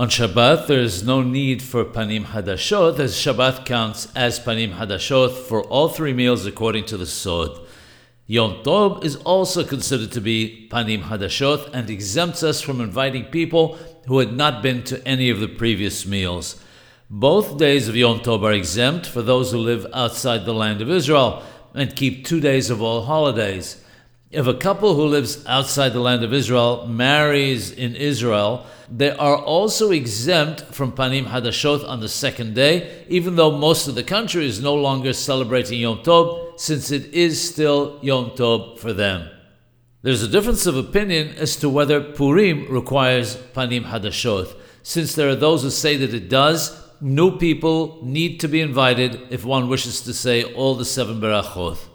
On Shabbat, there is no need for Panim Hadashot, as Shabbat counts as Panim Hadashot for all three meals according to the Sod. Yom Tov is also considered to be Panim Hadashot and exempts us from inviting people who had not been to any of the previous meals. Both days of Yom Tov are exempt for those who live outside the land of Israel and keep two days of all holidays. If a couple who lives outside the land of Israel marries in Israel, they are also exempt from Panim Hadashot on the second day, even though most of the country is no longer celebrating Yom Tov, since it is still Yom Tov for them. There's a difference of opinion as to whether Purim requires Panim Hadashot. Since there are those who say that it does, new people need to be invited if one wishes to say all the seven berachot.